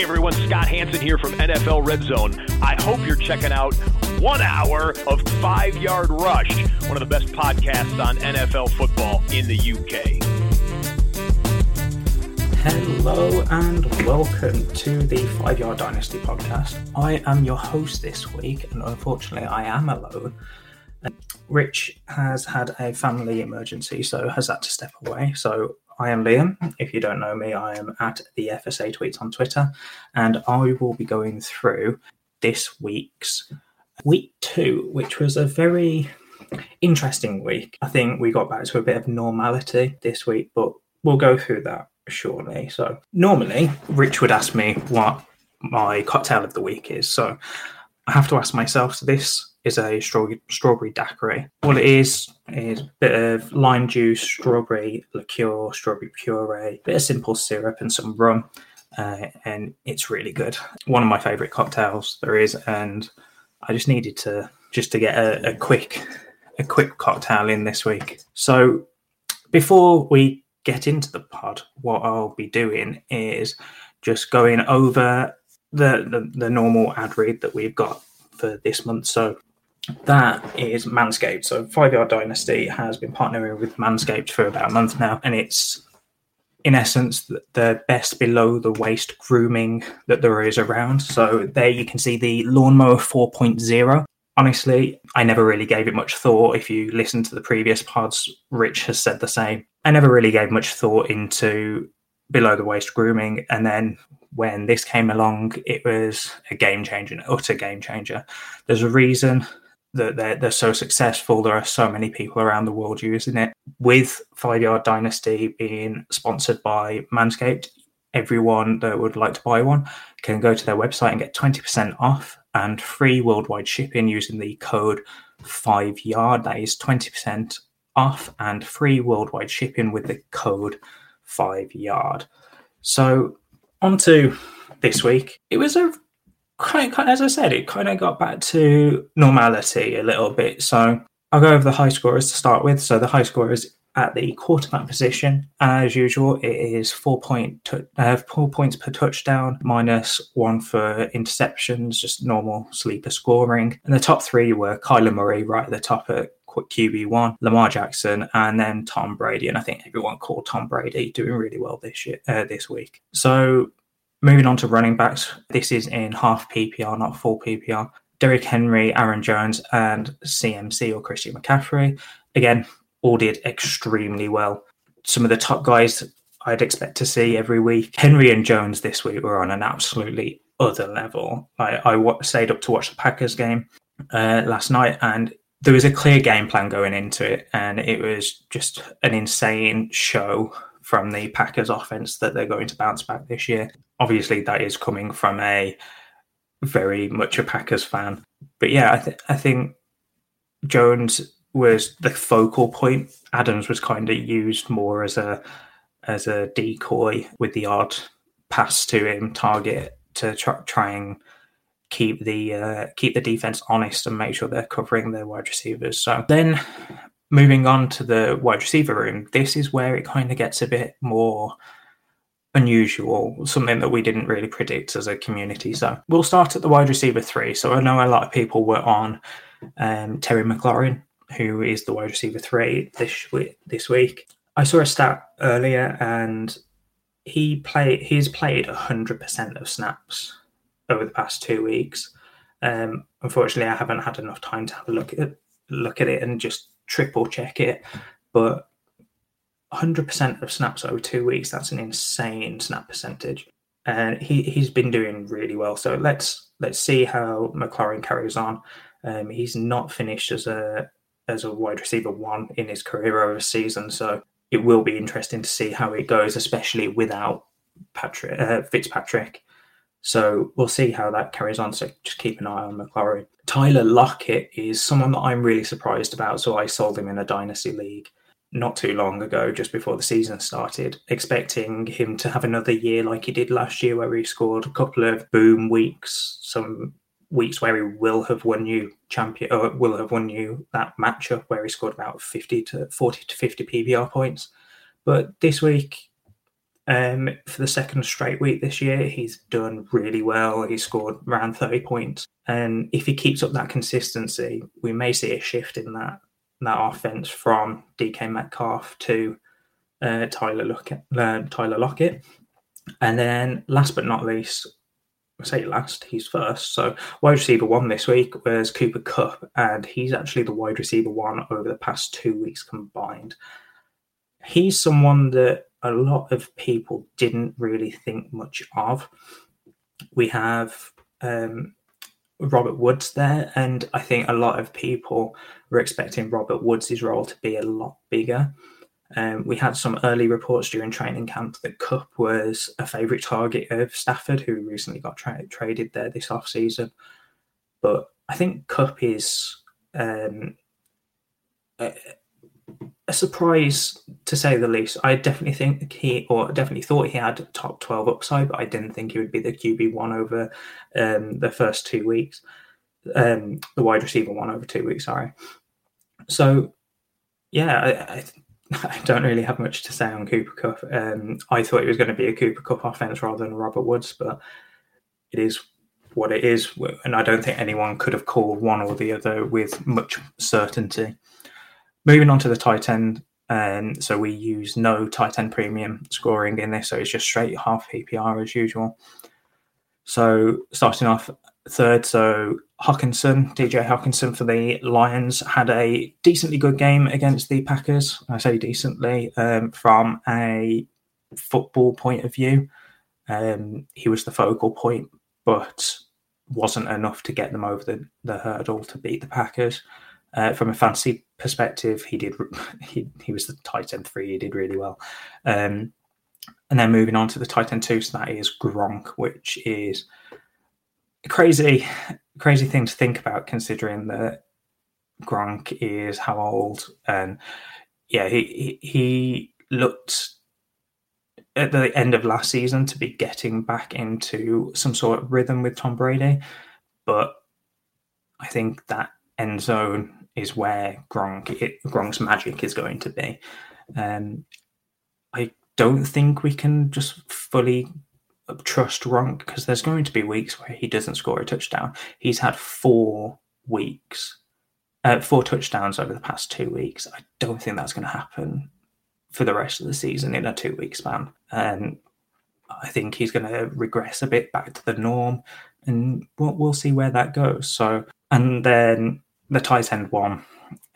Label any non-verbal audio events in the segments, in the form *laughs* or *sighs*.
Hey everyone, Scott Hansen here from NFL Red Zone. I hope you're checking out one hour of Five Yard Rush, one of the best podcasts on NFL football in the UK. Hello and welcome to the Five Yard Dynasty podcast. I am your host this week, and unfortunately, I am alone. Rich has had a family emergency, so has had to step away. So I am Liam. If you don't know me, I am at the FSA Tweets on Twitter, and I will be going through this week's week two, which was a very interesting week. I think we got back to a bit of normality this week, but we'll go through that shortly. So, normally, Rich would ask me what my cocktail of the week is. So, I have to ask myself so this is a strawberry, strawberry daiquiri. What it is is a bit of lime juice, strawberry liqueur, strawberry puree, bit of simple syrup, and some rum. Uh, and it's really good. One of my favorite cocktails there is, and I just needed to just to get a, a quick a quick cocktail in this week. So before we get into the pod, what I'll be doing is just going over the, the, the normal ad read that we've got for this month. So that is Manscaped. So Five Yard Dynasty has been partnering with Manscaped for about a month now, and it's in essence the- best below the waist grooming that there is around. So there you can see the Lawnmower 4.0. Honestly, I never really gave it much thought. If you listen to the previous pods, Rich has said the same. I never really gave much thought into below the waist grooming. And then when this came along, it was a game changer, an utter game changer. There's a reason that they're, they're so successful. There are so many people around the world using it. With Five Yard Dynasty being sponsored by Manscaped, everyone that would like to buy one can go to their website and get 20% off and free worldwide shipping using the code 5 yard. That is 20% off and free worldwide shipping with the code 5 yard. So, on to this week. It was a kind of, as I said, it kind of got back to normality a little bit. So, I'll go over the high scorers to start with. So, the high scorers at the quarterback position, as usual, it is four point t- uh, four points per touchdown, minus one for interceptions, just normal sleeper scoring. And the top three were Kyler Murray right at the top at QB one, Lamar Jackson, and then Tom Brady. And I think everyone called Tom Brady doing really well this year, uh, this week. So Moving on to running backs, this is in half PPR, not full PPR. Derrick Henry, Aaron Jones, and CMC or Christian McCaffrey. Again, all did extremely well. Some of the top guys I'd expect to see every week. Henry and Jones this week were on an absolutely other level. I, stayed up to watch the Packers game uh, last night, and there was a clear game plan going into it, and it was just an insane show from the Packers offense that they're going to bounce back this year. Obviously, that is coming from a very much a Packers fan. But yeah, I, th- I think Jones was the focal point. Adams was kind of used more as a as a decoy with the odd pass to him target to try, try and keep the uh, keep the defense honest and make sure they're covering their wide receivers. So then moving on to the wide receiver room, this is where it kind of gets a bit more unusual, something that we didn't really predict as a community. So we'll start at the wide receiver three. So I know a lot of people were on um, Terry McLaurin, who is the wide receiver three this week. This week, I saw a stat earlier, and he played. He's played hundred percent of snaps over the past two weeks. Um, unfortunately, I haven't had enough time to have a look at look at it and just triple check it, but 100% of snaps over two weeks. That's an insane snap percentage. And he, he's been doing really well. So let's let's see how McLaurin carries on. Um, he's not finished as a as a wide receiver one in his career over a season, so it will be interesting to see how it goes, especially without Patrick uh, Fitzpatrick. So we'll see how that carries on. So just keep an eye on McLaurin. Tyler Lockett is someone that I'm really surprised about. So I sold him in a dynasty league not too long ago, just before the season started, expecting him to have another year like he did last year, where he scored a couple of boom weeks, some weeks where he will have won you champion or will have won you that matchup where he scored about 50 to 40 to 50 PPR points. But this week, um, for the second straight week this year, he's done really well. He scored around 30 points. And if he keeps up that consistency, we may see a shift in that that offense from DK Metcalf to uh, Tyler Lockett, uh, Tyler Lockett. And then last but not least, I say last, he's first. So wide receiver one this week was Cooper Kupp, and he's actually the wide receiver one over the past two weeks combined. He's someone that a lot of people didn't really think much of. We have um, Robert Woods there, and I think a lot of people were expecting Robert Woods' role to be a lot bigger. Um, we had some early reports during training camp that Kupp was a favourite target of Stafford, who recently got tra- traded there this off season. But I think Kupp is um, a, surprise to say the least. I definitely think he, or definitely thought he had top twelve upside, but I didn't think he would be the QB one over um, the first two weeks. Um, the wide receiver one over two weeks. Sorry. So, yeah, I, I *laughs* I don't really have much to say on Cooper Kupp. Um, I thought it was going to be a Cooper Kupp offense rather than Robert Woods, but it is what it is, and I don't think anyone could have called one or the other with much certainty. Moving on to the tight end, um, so we use no tight end premium scoring in this, so it's just straight half PPR as usual. So starting off third, so Hockenson, TJ Hockenson for the Lions had a decently good game against the Packers. I say decently um, from a football point of view. Um, he was the focal point, but wasn't enough to get them over the, the hurdle to beat the Packers. Uh, from a fantasy perspective, he did. *laughs* He he was the tight end three. He did really well. Um, and then moving on to the tight end two, so that is Gronk, which is crazy, crazy thing to think about considering that Gronk is how old and yeah, he he looked at the end of last season to be getting back into some sort of rhythm with Tom Brady, but I think that end zone is where Gronk it, Gronk's magic is going to be. Um, I don't think we can just fully trust Gronk because there's going to be weeks where he doesn't score a touchdown. He's had four weeks, uh, four touchdowns over the past two weeks. I don't think that's going to happen for the rest of the season in a two week span. Um, I think he's going to regress a bit back to the norm, and we'll, we'll see where that goes. So, and then the tight end one,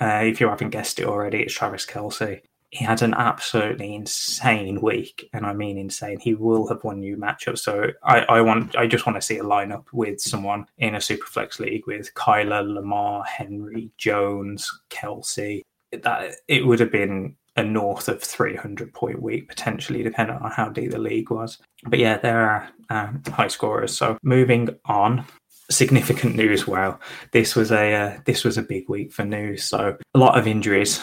uh, if you haven't guessed it already, it's Travis Kelce. He had an absolutely insane week, and I mean insane. He will have won new matchups. So I, I want, I just want to see a lineup with someone in a superflex league with Kyler, Lamar, Henry, Jones, Kelce. That it would have been a north of 300 point week potentially, depending on how deep the league was. But yeah, there are um, high scorers. So moving on, significant news. Wow, this was a uh, this was a big week for news. So a lot of injuries,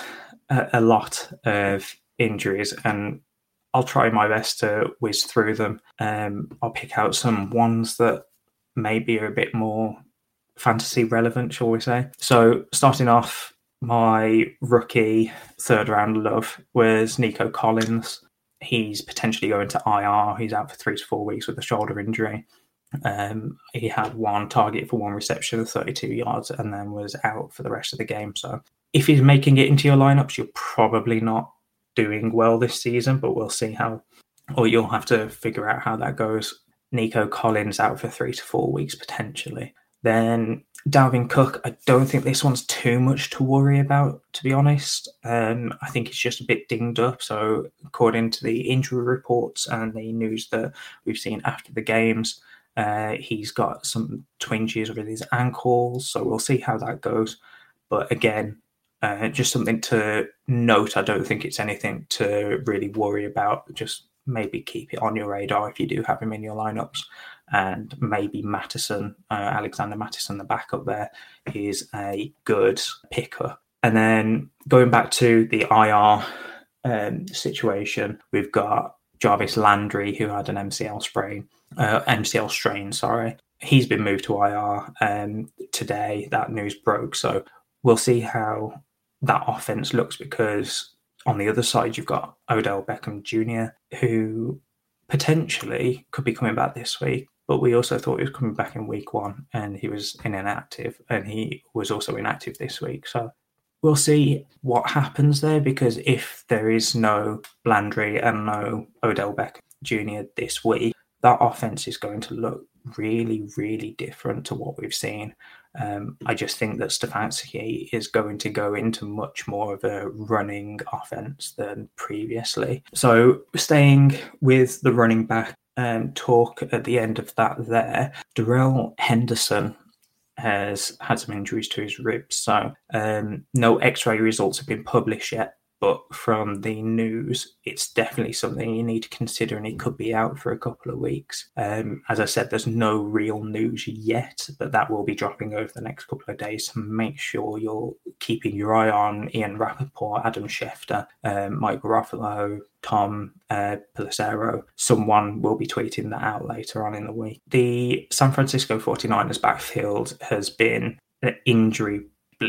a, a lot of injuries, and I'll try my best to whiz through them. Um, I'll pick out some ones that maybe are a bit more fantasy relevant, shall we say. So starting off my rookie third round love was Nico Collins. He's potentially going to IR. He's out for three to four weeks with a shoulder injury. Um, he had one target for one reception of 32 yards and then was out for the rest of the game. So if he's making it into your lineups, you're probably not doing well this season, but we'll see how, or you'll have to figure out how that goes. Nico Collins out for three to four weeks potentially. Then Dalvin Cook, I don't think this one's too much to worry about, to be honest. Um, I think it's just a bit dinged up. So, according to the injury reports and the news that we've seen after the games, uh, he's got some twinges with his ankles. So, we'll see how that goes. But again, uh, just something to note. I don't think it's anything to really worry about. Just maybe keep it on your radar if you do have him in your lineups and maybe Mattison, uh, Alexander Mattison, the backup there, is a good picker. And then going back to the IR um, situation, we've got Jarvis Landry, who had an MCL sprain, uh, MCL strain, sorry. He's been moved to IR um, today. That news broke. So we'll see how that offense looks because on the other side, you've got Odell Beckham Jr., who potentially could be coming back this week but we also thought he was coming back in week one and he was in inactive and he was also inactive this week. So we'll see what happens there because if there is no Landry and no Odell Beckham Jr. this week, that offense is going to look really, really different to what we've seen. Um, I just think that Stefanski is going to go into much more of a running offense than previously. So, staying with the running back um, talk at the end of that there, Darrell Henderson has had some injuries to his ribs. So um, no X-ray results have been published yet, but from the news, it's definitely something you need to consider, and he could be out for a couple of weeks. Um, as I said, there's no real news yet, but that will be dropping over the next couple of days. So make sure you're keeping your eye on Ian Rapoport, Adam Schefter, um, Mike Garafolo, Tom uh, Pelissero. Someone will be tweeting that out later on in the week. The San Francisco 49ers backfield has been injury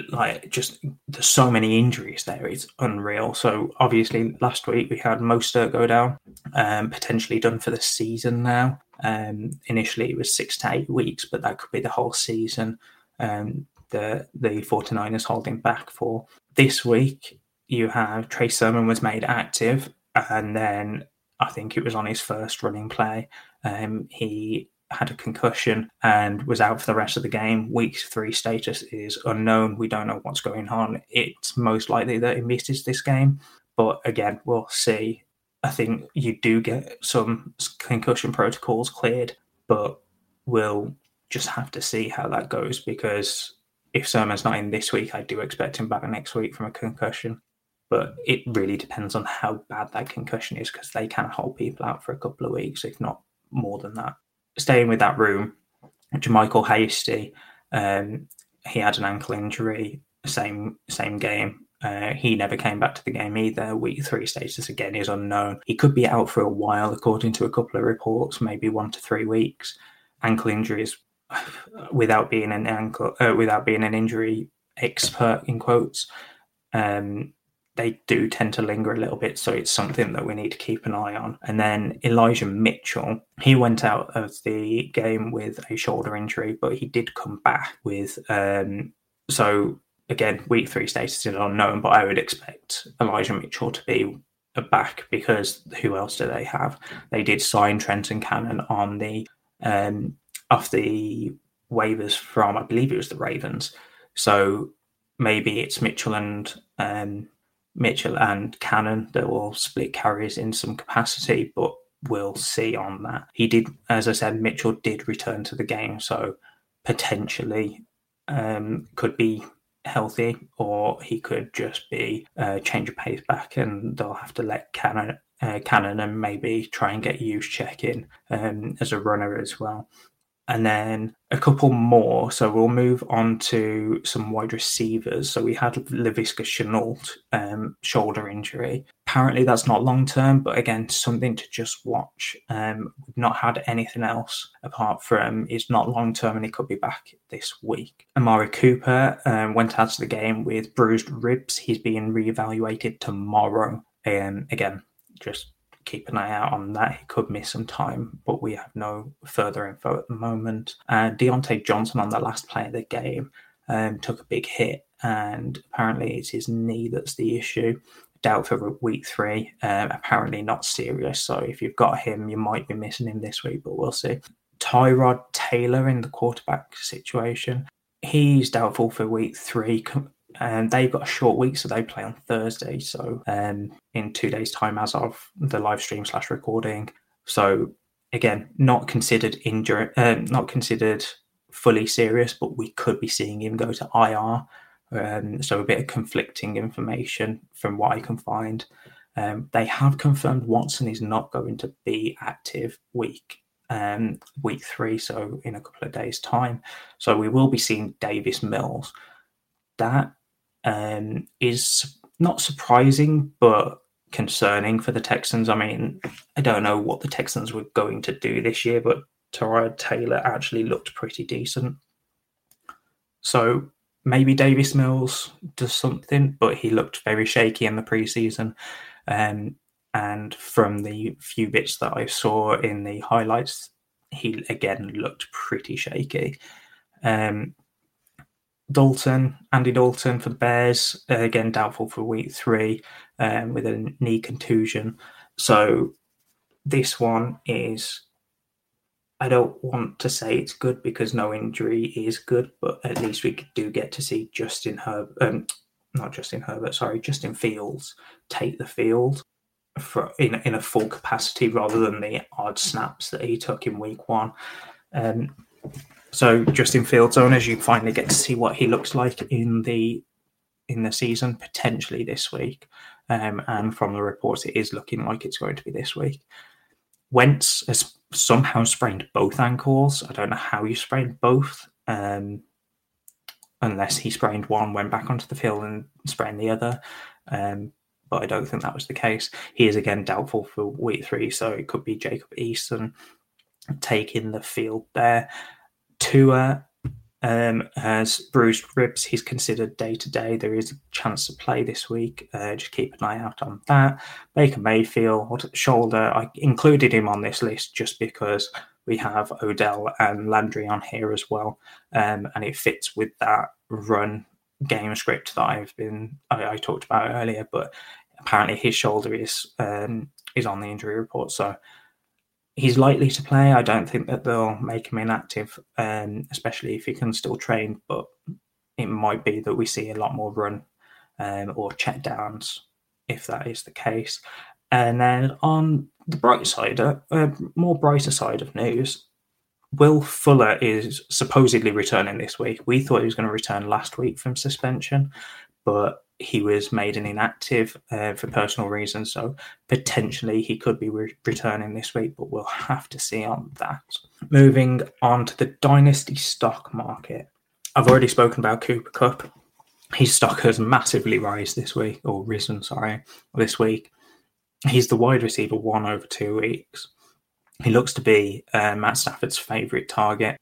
like just there's so many injuries there. It's unreal. So obviously last week we had Mostert go down, um, potentially done for the season now. Um, initially it was six to eight weeks, but that could be the whole season. Um, the the 49ers holding back for this week. You have Trey Sermon was made active, and then I think it was on his first running play. Um, he had a concussion and was out for the rest of the game. Week three status is unknown. We don't know what's going on. It's most likely that he misses this game, but again, we'll see. I think you do get some concussion protocols cleared, but we'll just have to see how that goes because if Sermon's not in this week, I do expect him back next week from a concussion. But it really depends on how bad that concussion is because they can hold people out for a couple of weeks, if not more than that staying with that room, JaMycal Hasty, um, he had an ankle injury, same same game. Uh, he never came back to the game either. Week three status again is unknown. He could be out for a while, according to a couple of reports, maybe one to three weeks. Ankle injuries, *sighs* without being an ankle, uh, without being an injury expert in quotes, um, they do tend to linger a little bit. So it's something that we need to keep an eye on. And then Elijah Mitchell, he went out of the game with a shoulder injury, but he did come back with. Um, so again, week three status is unknown, but I would expect Elijah Mitchell to be back because who else do they have? They did sign Trenton Cannon on the um, off the waivers from I believe it was the Ravens. So maybe it's Mitchell and um, Mitchell and Cannon that will split carries in some capacity, but we'll see on that. He did, as I said, Mitchell did return to the game, so potentially um, could be healthy, or he could just be uh, change of pace back, and they'll have to let Cannon. Uh, Cannon and maybe try and get use check in um, as a runner as well and then a couple more. So we'll move on to some wide receivers. So we had Laviska Shenault um, shoulder injury. Apparently that's not long term, but again, something to just watch. Um, we've not had anything else apart from it's not long term and he could be back this week. Amari Cooper um, went out of the game with bruised ribs. He's being reevaluated tomorrow. Um, again, just keep an eye out on that. He could miss some time, but we have no further info at the moment. And Diontae Johnson on the last play of the game um, took a big hit, and apparently it's his knee that's the issue. Doubt for week three. Um, apparently not serious. So if you've got him, you might be missing him this week, but we'll see. Tyrod Taylor in the quarterback situation. He's doubtful for week three and they've got a short week, so they play on Thursday. So um, in two days' time, as of the live stream slash recording. So again, not considered injury, uh, not considered fully serious, but we could be seeing him go to IR. Um, so a bit of conflicting information from what I can find. Um, they have confirmed Watson is not going to be active week um, week three, so in a couple of days' time. So we will be seeing Davis Mills. That um, is not surprising, but concerning for the Texans. I mean, I don't know what the Texans were going to do this year, but Tyrod Taylor actually looked pretty decent. So maybe Davis Mills does something, but he looked very shaky in the preseason. Um, and from the few bits that I saw in the highlights, he again looked pretty shaky. Um, Dalton, Andy Dalton for the Bears, uh, again doubtful for week three um, with a knee contusion. So this one is, I don't want to say it's good because no injury is good, but at least we do get to see Justin Herbert, um, not Justin Herbert, sorry, Justin Fields take the field for in in a full capacity rather than the odd snaps that he took in week one. Um, so Justin Fields owners, you finally get to see what he looks like in the in the season, potentially this week. Um, and from the reports, it is looking like it's going to be this week. Wentz has somehow sprained both ankles. I don't know how you sprained both, um, unless he sprained one, went back onto the field and sprained the other. Um, but I don't think that was the case. He is again doubtful for week three, so it could be Jacob Eason taking the field there. Tua um, has bruised ribs. He's considered day to day. There is a chance to play this week. Uh, just keep an eye out on that. Baker Mayfield, shoulder. I included him on this list just because we have Odell and Landry on here as well. Um, and it fits with that run game script that I've been I, I talked about earlier. But apparently his shoulder is um, is on the injury report. So he's likely to play. I don't think that they'll make him inactive, um, especially if he can still train. But it might be that we see a lot more run um, or check downs if that is the case. And then on the bright side, uh, uh, more brighter side of news, Will Fuller is supposedly returning this week. We thought he was going to return last week from suspension, but he was made an inactive uh, for personal reasons. So potentially he could be re- returning this week, but we'll have to see on that. Moving on to the dynasty stock market. I've already spoken about Cooper Kupp. His stock has massively rise this week, or risen, sorry, this week. He's the wide receiver one over two weeks. He looks to be uh, Matt Stafford's favourite target.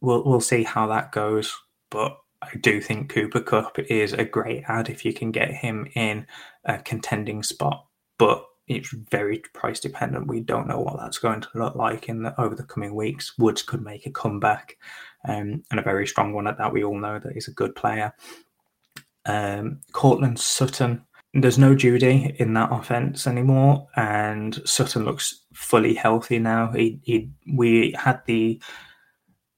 We'll we'll see how that goes, but I do think Cooper Kupp is a great ad if you can get him in a contending spot, but it's very price dependent. We don't know what that's going to look like in the, over the coming weeks. Woods could make a comeback, um, and a very strong one at that. We all know that he's a good player. Um, Courtland Sutton there's no Jeudy in that offense anymore, and Sutton looks fully healthy now. He, he we had the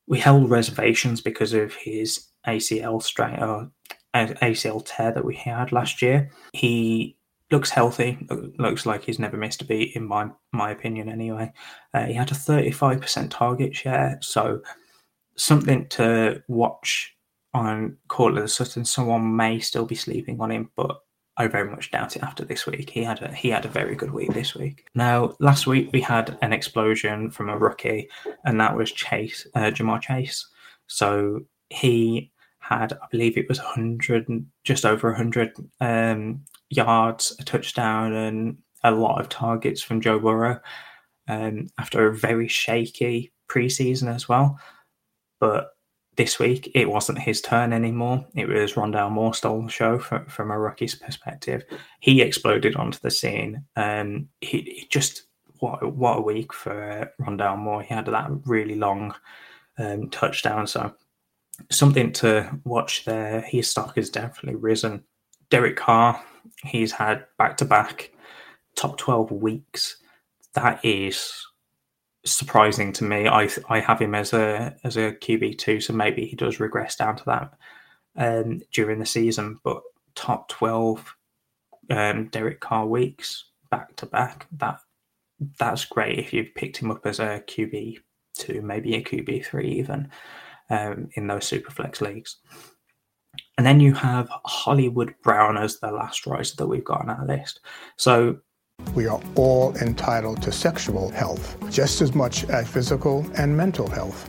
we held reservations because of his ACL strain or ACL tear that we had last year. He looks healthy. Looks like he's never missed a beat, in my my opinion. Anyway, uh, he had a 35% target share, so something to watch on of the Sutton. Someone may still be sleeping on him, but I very much doubt it after this week. He had a he had a very good week this week. Now, last week we had an explosion from a rookie, and that was Chase uh, Ja'Marr Chase. So he had, I believe it was 100, just over 100 um, yards, a touchdown, and a lot of targets from Joe Burrow um, after a very shaky preseason as well. But this week it wasn't his turn anymore. It was Rondale Moore stole the show from, a rookie's perspective. He exploded onto the scene. Um, he, he just what what a week for Rondale Moore. He had that really long um, touchdown. So something to watch there. His stock has definitely risen. Derek Carr, he's had back to back top 12 weeks. That is surprising to me. I I have him as a as a QB two, so maybe he does regress down to that um, during the season. But top twelve um, Derek Carr weeks back to back. That that's great if you've picked him up as a QB two, maybe a QB three even um, in those super flex leagues. And then you have Hollywood Brown as the last riser that we've got on our list. So we are all entitled to sexual health, just as much as physical and mental health.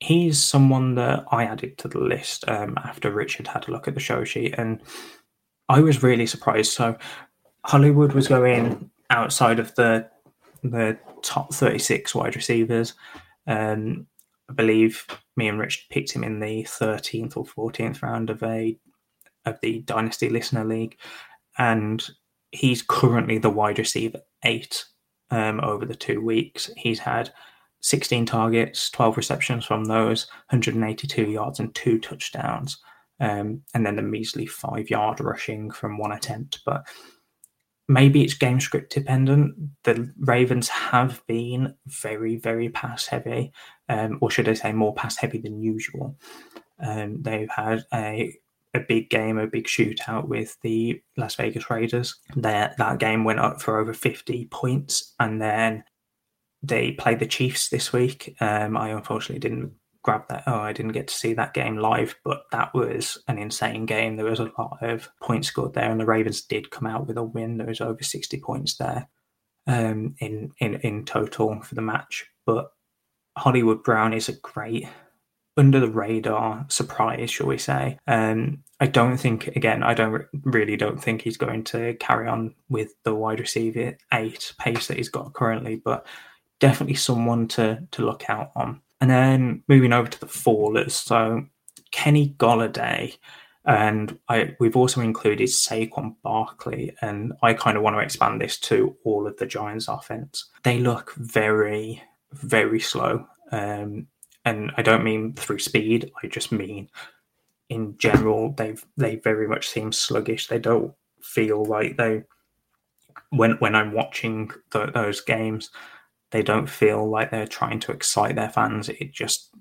he's someone that I added to the list um, after Richard had a look at the show sheet, and I was really surprised. So Hollywood was going outside of the the top 36 wide receivers. Um, I believe me and Rich picked him in the 13th or 14th round of a of the Dynasty Listener League, and he's currently the wide receiver eight um, over the two weeks. He's had 16 targets, 12 receptions from those, 182 yards and two touchdowns. Um, and then the measly five yard rushing from one attempt. But maybe it's game script dependent. The Ravens have been very, very pass heavy, um, or should I say more pass heavy than usual. Um, they've had a a big game, a big shootout with the Las Vegas Raiders. That that game went up for over 50 points, and then they played the Chiefs this week. Um, I unfortunately didn't grab that. Oh, I didn't get to see that game live, but that was an insane game. There was a lot of points scored there, and the Ravens did come out with a win. There was over sixty points there um, in in in total for the match. But Hollywood Brown is a great under the radar surprise, shall we say? Um, I don't think again. I don't really don't think he's going to carry on with the wide receiver eight pace that he's got currently, but definitely someone to to look out on. And then moving over to the fallers, so Kenny Golladay, and I we've also included Saquon Barkley, and I kind of want to expand this to all of the Giants' offense. They look very, very slow, um, and I don't mean through speed. I just mean in general. They've they very much seem sluggish. They don't feel like they when when I'm watching the, those games they don't feel like they're trying to excite their fans. It just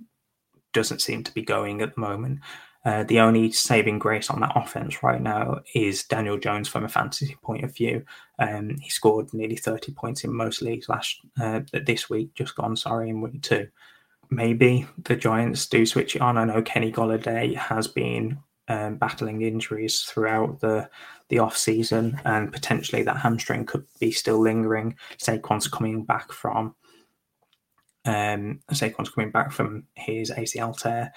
doesn't seem to be going at the moment. Uh, the only saving grace on that offense right now is Daniel Jones from a fantasy point of view. Um, he scored nearly 30 points in most leagues last uh, this week, just gone, sorry, in week two. Maybe the Giants do switch it on. I know Kenny Golladay has been um, battling injuries throughout the the off season, and potentially that hamstring could be still lingering. Saquon's coming back from um, Saquon's coming back from his ACL tear,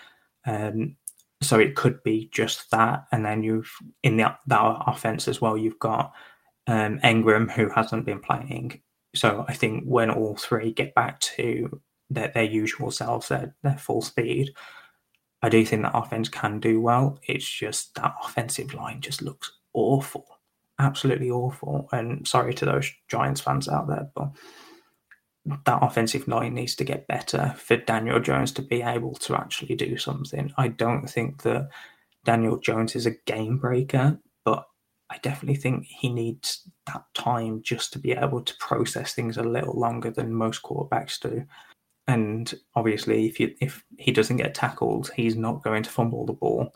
um, so it could be just that. And then you've in the that offense as well, you've got um, Engram who hasn't been playing. So I think when all three get back to their, their usual selves, their, their full speed, I do think that offense can do well. It's just that offensive line just looks awful, absolutely awful. And sorry to those Giants fans out there, but that offensive line needs to get better for Daniel Jones to be able to actually do something. I don't think that Daniel Jones is a game breaker, but I definitely think he needs that time just to be able to process things a little longer than most quarterbacks do. And obviously, if you if he doesn't get tackled, he's not going to fumble the ball.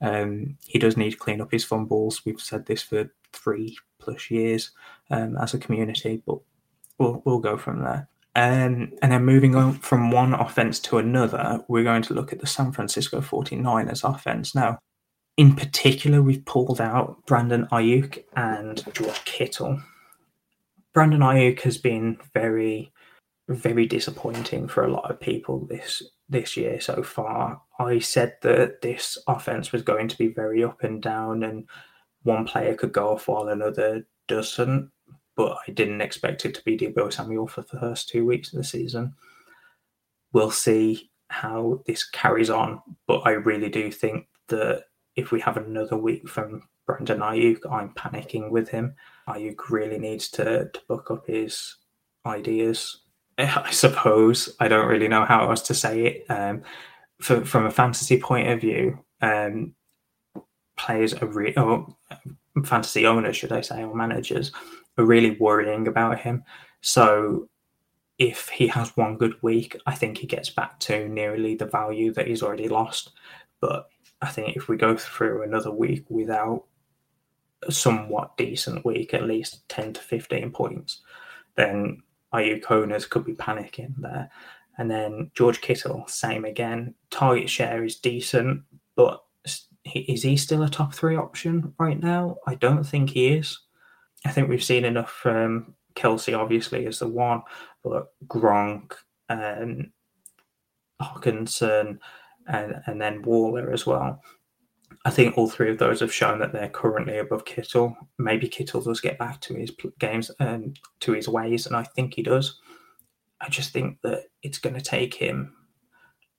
Um, he does need to clean up his fumbles. We've said this for three plus years um, as a community, but we'll we'll go from there. Um, and then moving on from one offense to another, we're going to look at the San Francisco 49ers offense. Now, in particular, we've pulled out Brandon Aiyuk and George Kittle. Brandon Aiyuk has been very, very disappointing for a lot of people this this year so far. I said that this offense was going to be very up and down, and one player could go off while another doesn't but I didn't expect it to be Deebo Samuel for the first two weeks of the season. We'll see how this carries on, but I really do think that if we have another week from Brandon Aiyuk, I'm panicking with him. Aiyuk really needs to, to book up his ideas. *laughs* I suppose I don't really know how else to say it. Um, for, from a fantasy point of view, um, players are re- or fantasy owners, should I say, or managers are really worrying about him. So if he has one good week, I think he gets back to nearly the value that he's already lost. But I think if we go through another week without a somewhat decent week, at least 10 to 15 points, then Aiyuk owners could be panicking there. And then George Kittle, same again. Target share is decent, but is he still a top three option right now? I don't think he is. I think we've seen enough from Kelce, obviously, as the one, but Gronk, and Hockenson, and, and then Waller as well. I think all three of those have shown that they're currently above Kittle. Maybe Kittle does get back to his games and um, to his ways, and I think he does. I just think that it's going to take him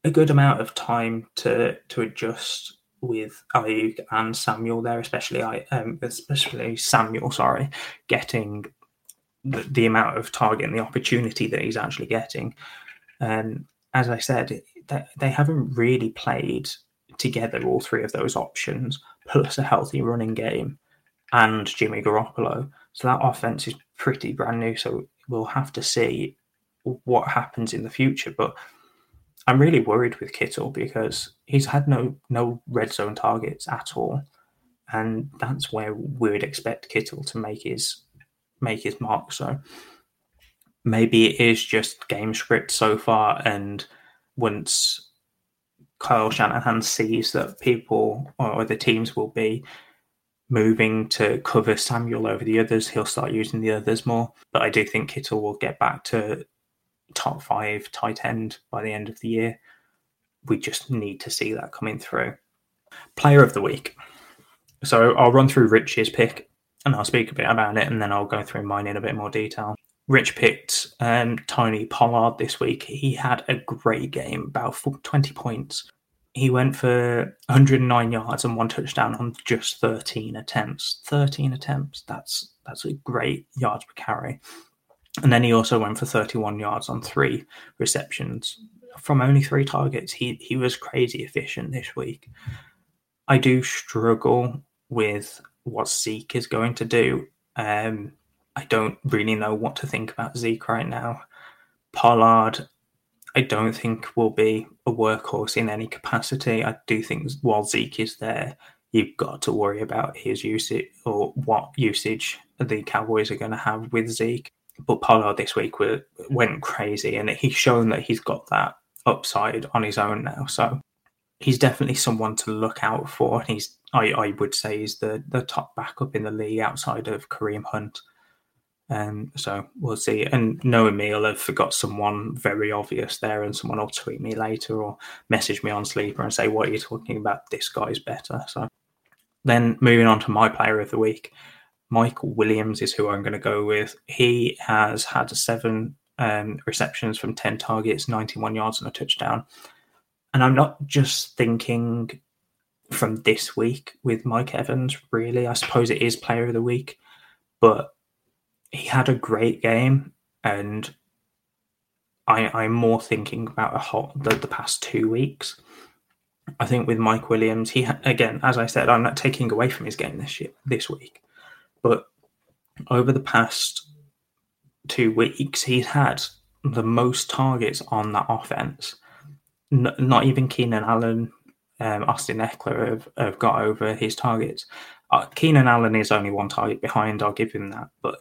a good amount of time to to adjust with Aiyuk and Samuel there, especially I, um, especially Samuel. Sorry, getting the, the, amount of target and the opportunity that he's actually getting. Um, as I said, they, they haven't really played together all three of those options, plus a healthy running game and Jimmy Garoppolo. So that offense is pretty brand new. So we'll have to see what happens in the future. But I'm really worried with Kittle because he's had no no red zone targets at all, and that's where we would expect Kittle to make his make his mark. So maybe it is just game script so far, and once Kyle Shanahan sees that people or the teams will be moving to cover Samuel over the others, he'll start using the others more. But I do think Kittle will get back to top five tight end by the end of the year. We just need to see that coming through. Player of the week. So I'll run through Rich's pick and I'll speak a bit about it and then I'll go through mine in a bit more detail. Rich picked um, Tony Pollard this week. He had a great game, about 20 points. He went for 109 yards and one touchdown on just 13 attempts. 13 attempts. That's that's a great yards per carry. And then he also went for 31 yards on three receptions from only three targets. He he was crazy efficient this week. I do struggle with what Zeke is going to do. Um, I don't really know what to think about Zeke right now. Pollard, I don't think will be a workhorse in any capacity. I do think while Zeke is there, you've got to worry about his usage or what usage the Cowboys are going to have with Zeke. But Pollard this week went crazy, and he's shown that he's got that upside on his own now. So he's definitely someone to look out for. He's I, I would say he's the the top backup in the league outside of Kareem Hunt. Um, so we'll see. And knowing me, I'll have forgot someone very obvious there, and someone will tweet me later or message me on Sleeper and say, "What are you talking about? This guy's better." So then moving on to my player of the week, Michael Williams is who I'm going to go with. He has had seven um, receptions from ten targets, 91 yards, and a touchdown. And I'm not just thinking from this week with Mike Evans, really. I suppose it is player of the week, but he had a great game, and I, I'm more thinking about whole, the, the past two weeks. I think with Mike Williams, he again, as I said, I'm not taking away from his game this year, this week, but over the past two weeks, he's had the most targets on that offense. N- not even Keenan Allen, um, Austin Ekeler have, have got over his targets. Uh, Keenan Allen is only one target behind. I'll give him that, but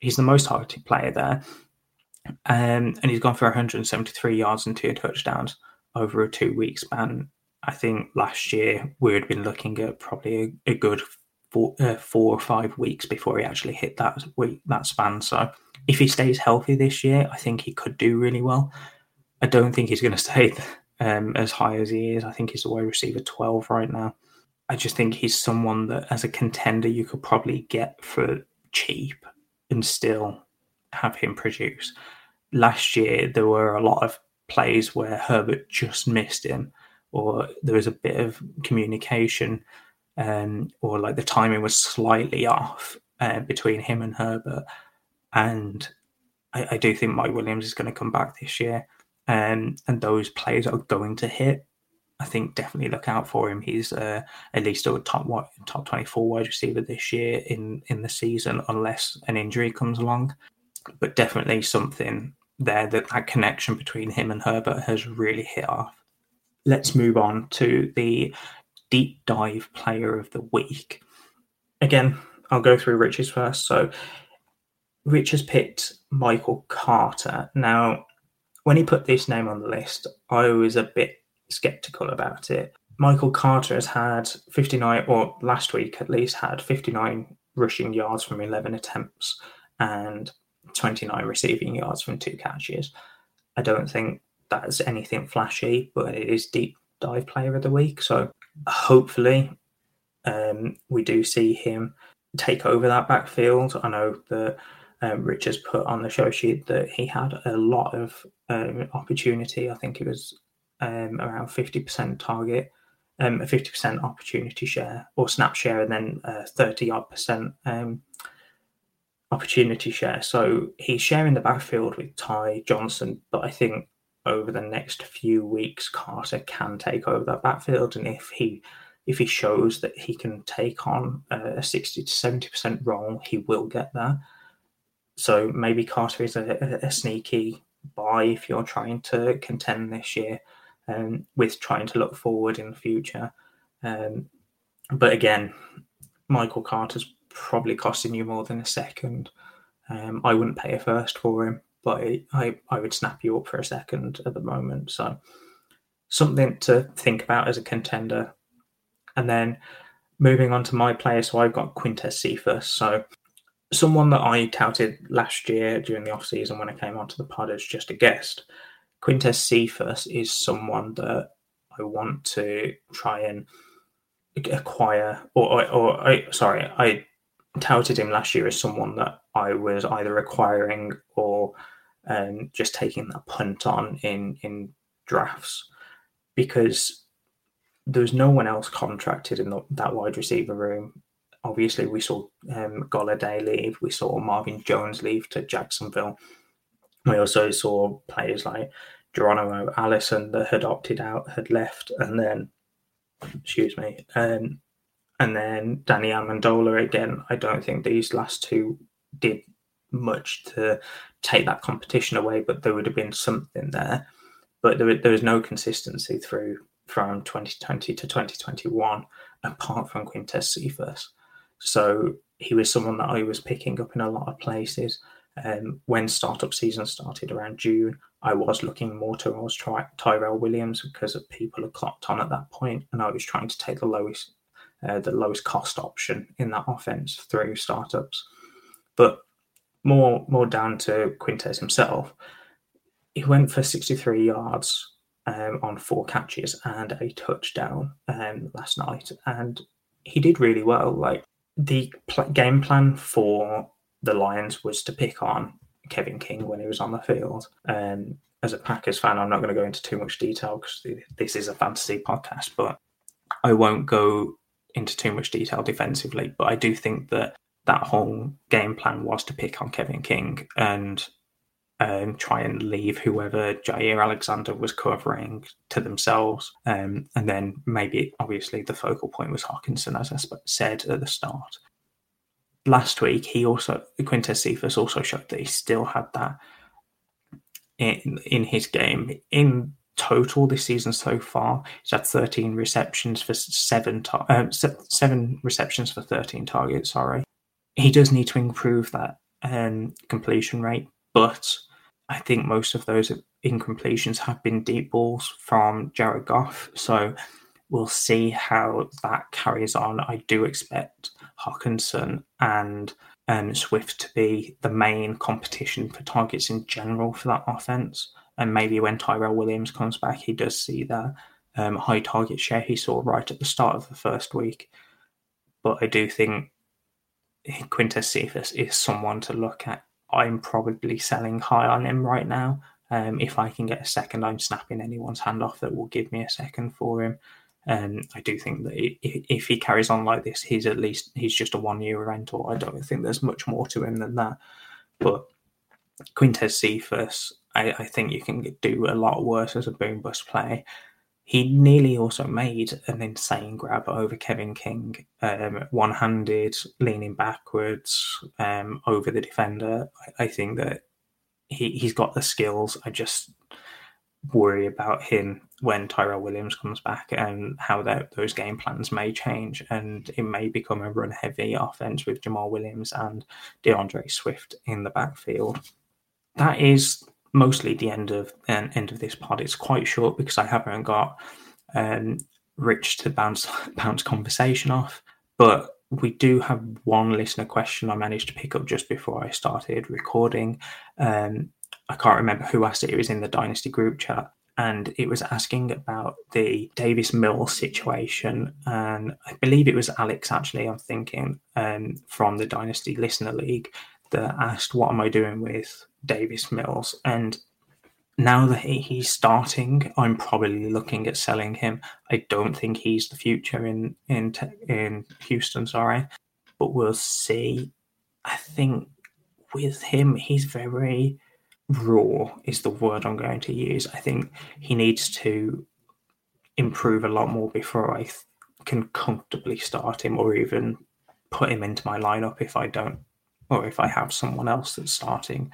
he's the most targeted player there. Um, and he's gone for 173 yards and two touchdowns over a two week span. I think last year we had been looking at probably a, a good four, uh, four or five weeks before he actually hit that week, that span. So if he stays healthy this year, I think he could do really well. I don't think he's going *laughs* to stay um, as high as he is. I think he's a wide receiver 12 right now. I just think he's someone that, as a contender, you could probably get for cheap and still have him produce. Last year, there were a lot of plays where Herbert just missed him, or there was a bit of communication, um, or like the timing was slightly off uh, between him and Herbert. And I, I do think Mike Williams is going to come back this year, um, and those plays are going to hit. I think definitely look out for him. He's uh, at least a top top twenty four wide receiver this year in in the season, unless an injury comes along. But definitely something there that that connection between him and Herbert has really hit off. Let's move on to the deep dive player of the week. Again, I'll go through Rich's first. So, Rich has picked Michael Carter. Now, when he put this name on the list, I was a bit skeptical about it. Michael Carter has had 59, or last week at least, had 59 rushing yards from 11 attempts and 29 receiving yards from two catches. I don't think that's anything flashy, but it is deep dive player of the week. So hopefully um, we do see him take over that backfield. I know that um, put on the show sheet that he had a lot of um, opportunity. I think it was um, around 50% target, um, a 50% opportunity share or snap share, and then uh, 30 odd percent um, opportunity share. So he's sharing the backfield with Ty Johnson, but I think over the next few weeks, Carter can take over that backfield, and if he if he shows that he can take on a 60 to 70% role, he will get that. So maybe Carter is a, a sneaky buy if you're trying to contend this year um, with trying to look forward in the future. Um, but again, Michael Carter's probably costing you more than a second. Um, I wouldn't pay a first for him, but I, I would snap you up for a second at the moment. So something to think about as a contender. And then moving on to my player, so I've got Quintez Cephus. So someone that I touted last year during the off season when I came onto the pod as just a guest. Quintez Cephus is someone that I want to try and acquire, or, or, or I, sorry, I touted him last year as someone that I was either acquiring or um, just taking that punt on in in drafts because there's no one else contracted in the, that wide receiver room. Obviously, we saw um, Golladay leave, we saw Marvin Jones leave to Jacksonville. We also saw players like Geronimo Allison that had opted out, had left, and then, excuse me, um, and then Danny Amendola again. I don't think these last two did much to take that competition away, but there would have been something there. but there, there was no consistency through from 2020 to 2021 apart from Quintez Cephus. So he was someone that I was picking up in a lot of places. Um, when startup season started around June, I was looking more towards Ty- Tyrell Williams because of people had clocked on at that point, and I was trying to take the lowest, uh, the lowest cost option in that offense through startups. But more, more down to Quintez himself. He went for 63 yards um, on four catches and a touchdown um, last night, and he did really well. Like the pl- game plan for the Lions was to pick on Kevin King when he was on the field. Um, as a Packers fan, I'm not going to go into too much detail because this is a fantasy podcast, but I won't go into too much detail defensively. But I do think that that whole game plan was to pick on Kevin King and um, try and leave whoever Jaire Alexander was covering to themselves. Um, and then maybe, obviously, the focal point was Hockenson, as I said at the start. Last week, he also, Quintez Cephus also showed that he still had that in, in his game. In total this season so far, he's had 13 receptions for seven, uh, seven receptions for 13 targets, sorry. He does need to improve that um, completion rate, but I think most of those incompletions have been deep balls from Jared Goff. So we'll see how that carries on. I do expect Hockenson and um, Swift to be the main competition for targets in general for that offense. And maybe when Tyrell Williams comes back, he does see that um, high target share he saw right at the start of the first week. But I do think Quintez Cephus is someone to look at I'm probably selling high on him right now. Um, if I can get a second, I'm snapping anyone's hand off that will give me a second for him. Um, I do think that if he carries on like this, he's at least he's just a one year rental. I don't think there's much more to him than that. But Quintez Cephus, I, I think you can do a lot worse as a boom bust play. He nearly also made an insane grab over Kevin King, um, one handed, leaning backwards um, over the defender. I, I think that he, he's got the skills. I just worry about him when Tyrell Williams comes back and how that, those game plans may change and it may become a run heavy offense with Jamaal Williams and D'Andre Swift in the backfield. That is mostly the end of end of this pod. It's quite short because I haven't got um, Rich to bounce *laughs* bounce conversation off, but we do have one listener question I managed to pick up just before I started recording. Um, I can't remember who asked it. It was in the Dynasty group chat, and it was asking about the Davis Mills situation. And I believe it was Alex, actually, I'm thinking, um, from the Dynasty Listener League, that asked, What am I doing with Davis Mills? And now that he's starting, I'm probably looking at selling him. I don't think he's the future in in in Houston. Sorry, but we'll see. I think with him, he's very raw. Is the word I'm going to use. I think he needs to improve a lot more before I th- can comfortably start him, or even put him into my lineup if I don't, or if I have someone else that's starting.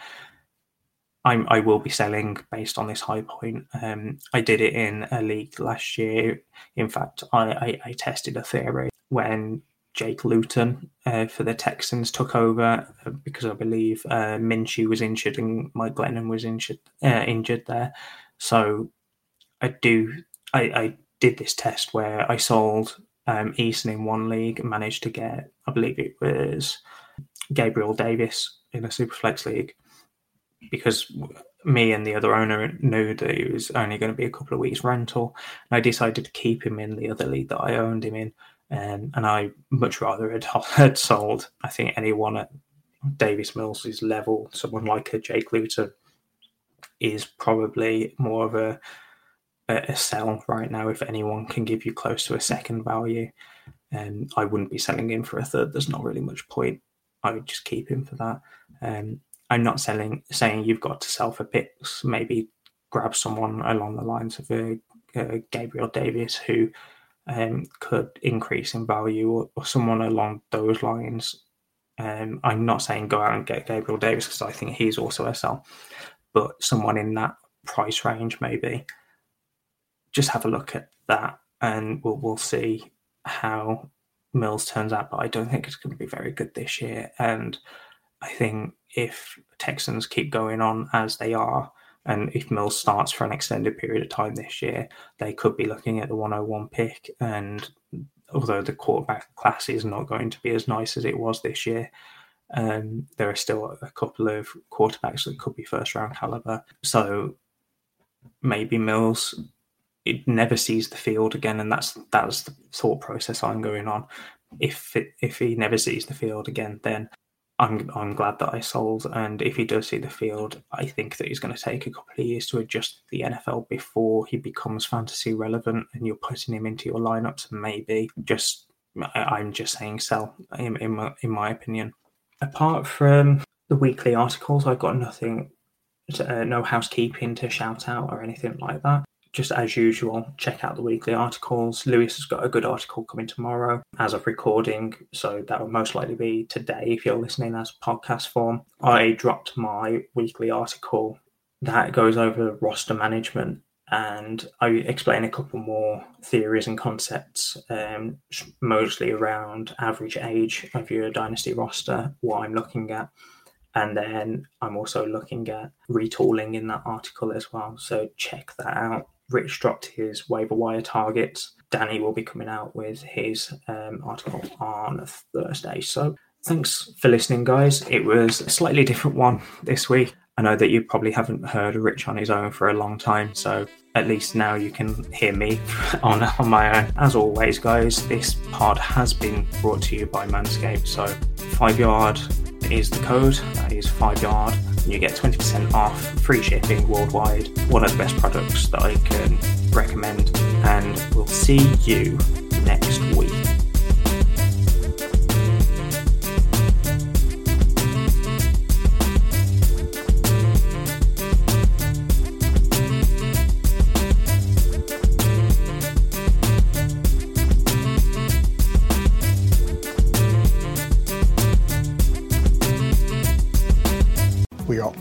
I'm, I will be selling based on this high point. Um, I did it in a league last year. In fact, I, I, I tested a theory when Jake Luton uh, for the Texans took over uh, because I believe uh, Minshew was injured and Mike Glennon was injured uh, injured there. So I do I, I did this test where I sold um, Eason in one league and managed to get I believe it was Gabriel Davis in a Superflex league because me and the other owner knew that it was only going to be a couple of weeks rental. And I decided to keep him in the other league that I owned him in. Um, and I much rather had, *laughs* had sold, I think, anyone at Davis Mills's level, someone like a Jake Luton, is probably more of a, a sell right now. If anyone can give you close to a second value, um, I wouldn't be selling him for a third. There's not really much point. I would just keep him for that. Um, I'm not selling saying you've got to sell for picks. Maybe grab someone along the lines of a, a Gabriel Davis who um, could increase in value, or, or, someone along those lines. Um, I'm not saying go out and get Gabriel Davis because I think he's also a sell, but someone in that price range, maybe. Just have a look at that, and we'll we'll see how Mills turns out. But I don't think it's going to be very good this year, and I think if Texans keep going on as they are, and if Mills starts for an extended period of time this year, they could be looking at the 101 pick. And although the quarterback class is not going to be as nice as it was this year, um, there are still a couple of quarterbacks that could be first round caliber. So maybe Mills it never sees the field again, and that's that's the thought process I'm going on. If it, if he never sees the field again, then I'm I'm glad that I sold. And if he does see the field, I think that he's going to take a couple of years to adjust the NFL before he becomes fantasy relevant, and you're putting him into your lineups. And maybe just I'm just saying sell in in my, in my opinion. Apart from the weekly articles, I've got nothing, to, uh, no housekeeping to shout out or anything like that just as usual, check out the weekly articles. Lewis has got a good article coming tomorrow as of recording, so that will most likely be today if you're listening as podcast form. I dropped my weekly article that goes over roster management and I explain a couple more theories and concepts, um, mostly around average age of your dynasty roster, what I'm looking at. And then I'm also looking at retooling in that article as well. So check that out. Rich dropped his waiver wire targets. Danny will be coming out with his um, article on Thursday. So thanks for listening, guys. It was a slightly different one this week. I know that you probably haven't heard Rich on his own for a long time, so at least now you can hear me *laughs* on, on my own. As always, guys, this pod has been brought to you by Manscaped. So, five yard is the code. That is five yard and you get 20% off, free shipping worldwide. One of the best products that I can recommend, and we'll see you next week.